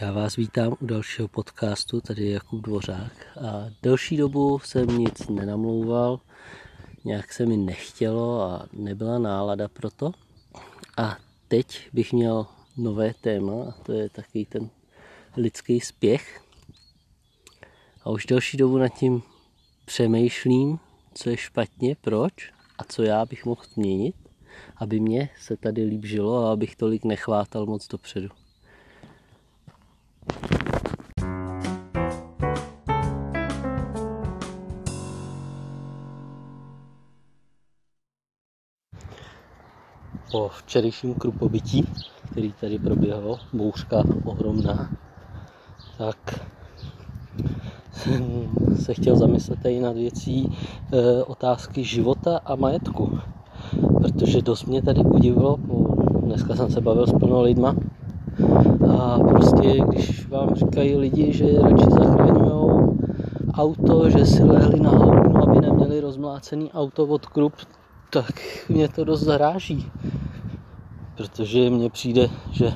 Já vás vítám u dalšího podcastu, tady je Jakub Dvořák a delší dobu jsem nic nenamlouval, nějak se mi nechtělo a nebyla nálada pro to. A teď bych měl nové téma a to je takový ten lidský spěch. A už delší dobu nad tím přemýšlím, co je špatně, proč a co já bych mohl změnit, aby mě se tady líp žilo a abych tolik nechvátal moc dopředu. Po včerejším krupobytí, který tady proběhlo, bouřka ohromná, tak jsem se chtěl zamyslet i nad věcí e, otázky života a majetku. Protože dost mě tady udivilo, dneska jsem se bavil s plnou lidma, a prostě, když vám říkají lidi, že radši zachraňují auto, že si lehli na hovno, aby neměli rozmlácený auto od krup, tak mě to dost zaráží. Protože mně přijde, že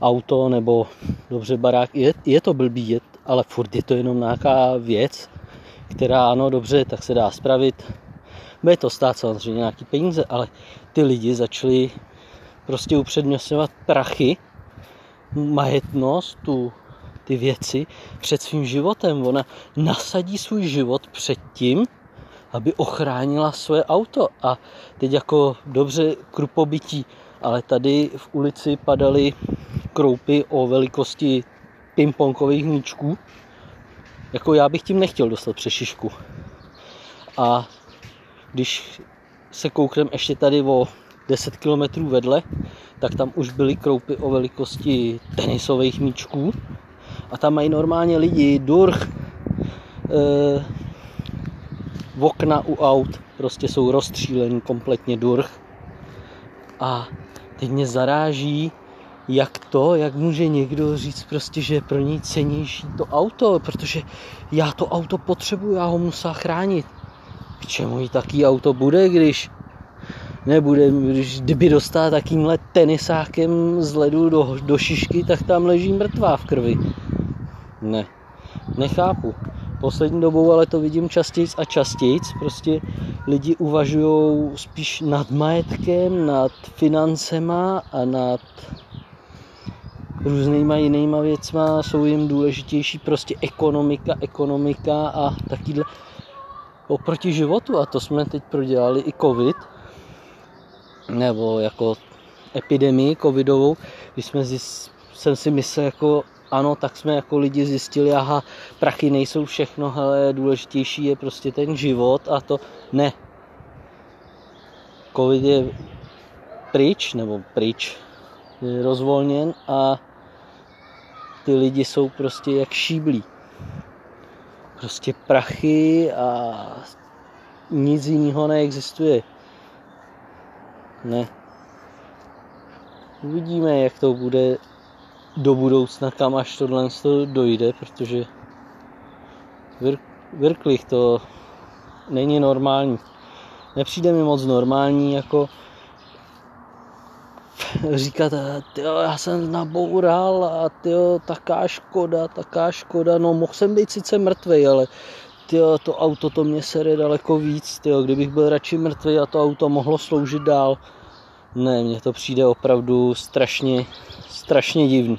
auto nebo dobře barák, je, je to blbý, je, ale furt je to jenom nějaká věc, která ano, dobře, tak se dá spravit. Bude to stát samozřejmě nějaký peníze, ale ty lidi začali prostě upřednostňovat prachy majetnost, tu, ty věci před svým životem. Ona nasadí svůj život před tím, aby ochránila své auto. A teď jako dobře krupobytí, ale tady v ulici padaly kroupy o velikosti pingpongových míčků. Jako já bych tím nechtěl dostat přes šišku. A když se kouknem ještě tady o 10 km vedle, tak tam už byly kroupy o velikosti tenisových míčků a tam mají normálně lidi durch eh, okna u aut, prostě jsou rozstřílení kompletně durch a teď mě zaráží, jak to, jak může někdo říct prostě, že je pro něj cenější to auto, protože já to auto potřebuji, já ho musím chránit. K čemu jí taký auto bude, když nebude, když kdyby dostal takýmhle tenisákem z ledu do, do šišky, tak tam leží mrtvá v krvi. Ne, nechápu. Poslední dobou ale to vidím častěji a častěji. Prostě lidi uvažují spíš nad majetkem, nad financema a nad různýma jinýma věcma. Jsou jim důležitější prostě ekonomika, ekonomika a takýhle oproti životu. A to jsme teď prodělali i covid, nebo jako epidemii covidovou, když jsme zjist, jsem si myslel jako ano, tak jsme jako lidi zjistili, aha, prachy nejsou všechno, ale důležitější je prostě ten život a to ne. Covid je pryč, nebo pryč, je rozvolněn a ty lidi jsou prostě jak šíblí. Prostě prachy a nic jiného neexistuje. Ne. Uvidíme, jak to bude do budoucna, kam až tohle dojde, protože virklich to není normální. Nepřijde mi moc normální, jako říkat, tyjo, já jsem naboural a tyjo, taká škoda, taká škoda, no mohl jsem být sice mrtvý, ale tyjo, to auto to mě sere daleko víc, tyjo, kdybych byl radši mrtvý a to auto mohlo sloužit dál. Ne, mně to přijde opravdu strašně, strašně divný.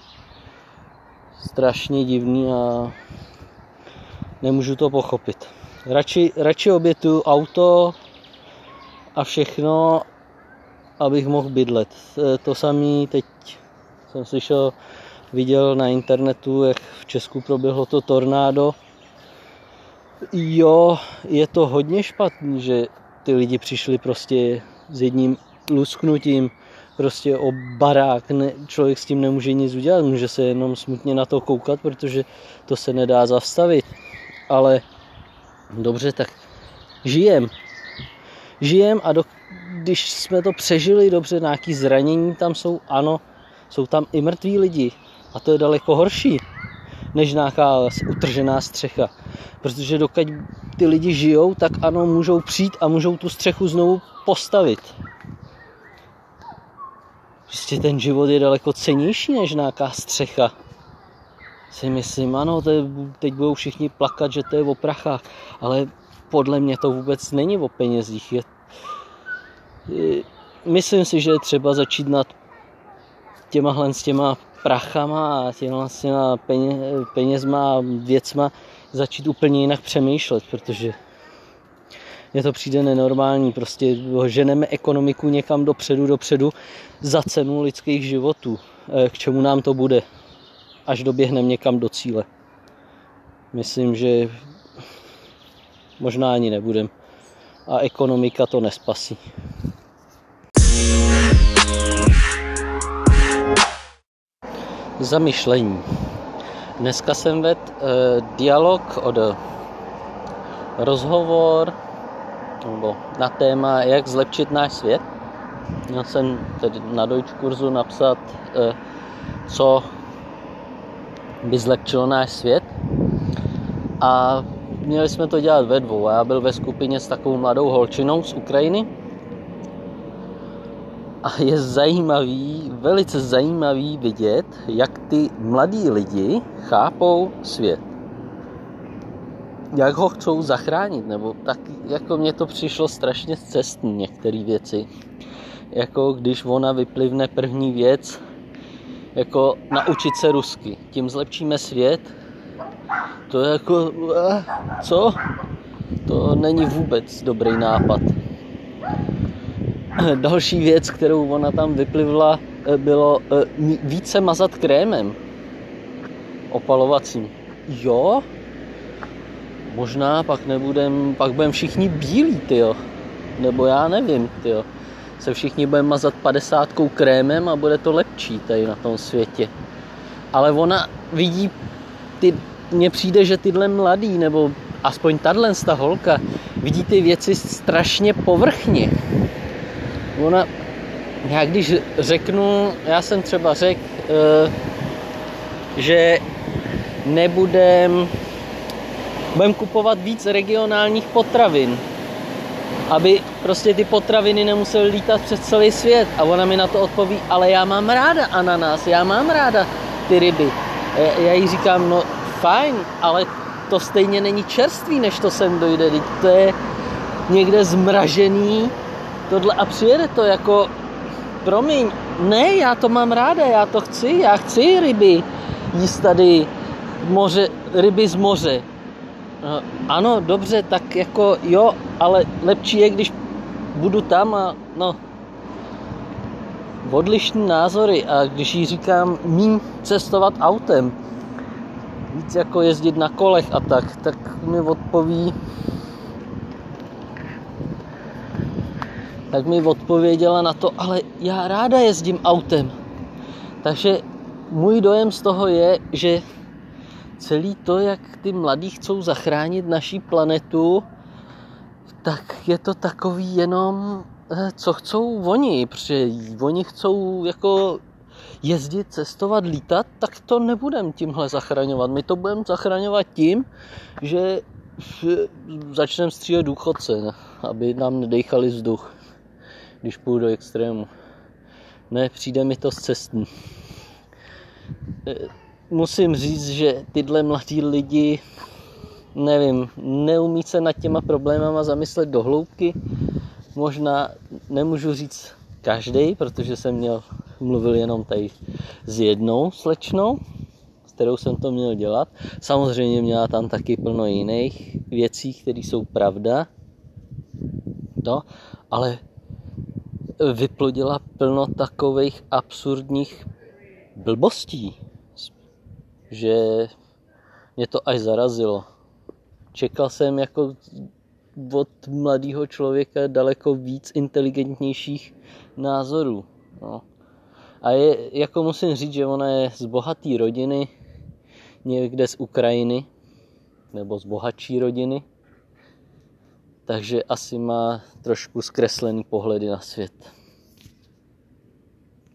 Strašně divný a nemůžu to pochopit. Radši, radši obětuju auto a všechno, abych mohl bydlet. To samý teď jsem slyšel, viděl na internetu, jak v Česku proběhlo to tornádo Jo, je to hodně špatný, že ty lidi přišli prostě s jedním lusknutím prostě o barák. Ne, člověk s tím nemůže nic udělat, může se jenom smutně na to koukat, protože to se nedá zastavit. Ale dobře, tak žijem. Žijem a do, když jsme to přežili dobře, nějaký zranění tam jsou, ano, jsou tam i mrtví lidi. A to je daleko horší než nějaká utržená střecha. Protože dokud ty lidi žijou, tak ano, můžou přijít a můžou tu střechu znovu postavit. Prostě ten život je daleko cenější než nějaká střecha. si myslím, ano, to je, teď budou všichni plakat, že to je o prachách, ale podle mě to vůbec není o penězích. Je, myslím si, že je třeba začít nad těma s těma prachama a těma, s těma peně, penězma a věcma začít úplně jinak přemýšlet, protože mně to přijde nenormální, prostě ženeme ekonomiku někam dopředu, dopředu za cenu lidských životů. Eh, k čemu nám to bude, až doběhneme někam do cíle. Myslím, že možná ani nebudem. A ekonomika to nespasí. Zamyšlení. Dneska jsem vedl eh, dialog od rozhovor nebo na téma, jak zlepšit náš svět. Měl jsem tedy na Deutsch kurzu napsat, eh, co by zlepšilo náš svět. A měli jsme to dělat ve dvou. Já byl ve skupině s takovou mladou holčinou z Ukrajiny. A je zajímavý, velice zajímavý vidět, jak ty mladí lidi chápou svět jak ho chcou zachránit, nebo tak jako mně to přišlo strašně cestní některé věci. Jako když ona vyplivne první věc, jako naučit se rusky, tím zlepšíme svět. To je jako, eh, co? To není vůbec dobrý nápad. Další věc, kterou ona tam vyplivla, eh, bylo eh, více mazat krémem opalovacím. Jo, Možná pak nebudem, pak budeme všichni bílí, tyjo. Nebo já nevím, tyjo. Se všichni budeme mazat padesátkou krémem a bude to lepší tady na tom světě. Ale ona vidí, ty, mně přijde, že tyhle mladý, nebo aspoň tahle ta holka, vidí ty věci strašně povrchně. Ona, já když řeknu, já jsem třeba řekl, uh, že nebudem budeme kupovat víc regionálních potravin, aby prostě ty potraviny nemusely lítat přes celý svět. A ona mi na to odpoví, ale já mám ráda ananas, já mám ráda ty ryby. Já jí říkám, no fajn, ale to stejně není čerstvý, než to sem dojde. To je někde zmražený tohle a přijede to jako, promiň, ne, já to mám ráda, já to chci, já chci ryby jíst tady moře, ryby z moře. No, ano, dobře, tak jako jo, ale lepší je, když budu tam a no, odlišní názory a když jí říkám míň cestovat autem, víc jako jezdit na kolech a tak, tak mi odpoví, tak mi odpověděla na to, ale já ráda jezdím autem. Takže můj dojem z toho je, že celý to, jak ty mladí chcou zachránit naší planetu, tak je to takový jenom, eh, co chcou oni, protože oni chcou jako jezdit, cestovat, lítat, tak to nebudem tímhle zachraňovat. My to budeme zachraňovat tím, že začneme střílet důchodce, aby nám nedechali vzduch, když půjdu do extrému. Ne, přijde mi to z cestní. Musím říct, že tyhle mladí lidi, nevím, neumí se nad těma problémama zamyslet do hloubky. Možná nemůžu říct každý, protože jsem měl, mluvil jenom tady s jednou slečnou, s kterou jsem to měl dělat. Samozřejmě měla tam taky plno jiných věcí, které jsou pravda. No, ale vyplodila plno takových absurdních blbostí že mě to až zarazilo. Čekal jsem jako od mladého člověka daleko víc inteligentnějších názorů. No. A je, jako musím říct, že ona je z bohaté rodiny, někde z Ukrajiny, nebo z bohatší rodiny, takže asi má trošku zkreslený pohledy na svět.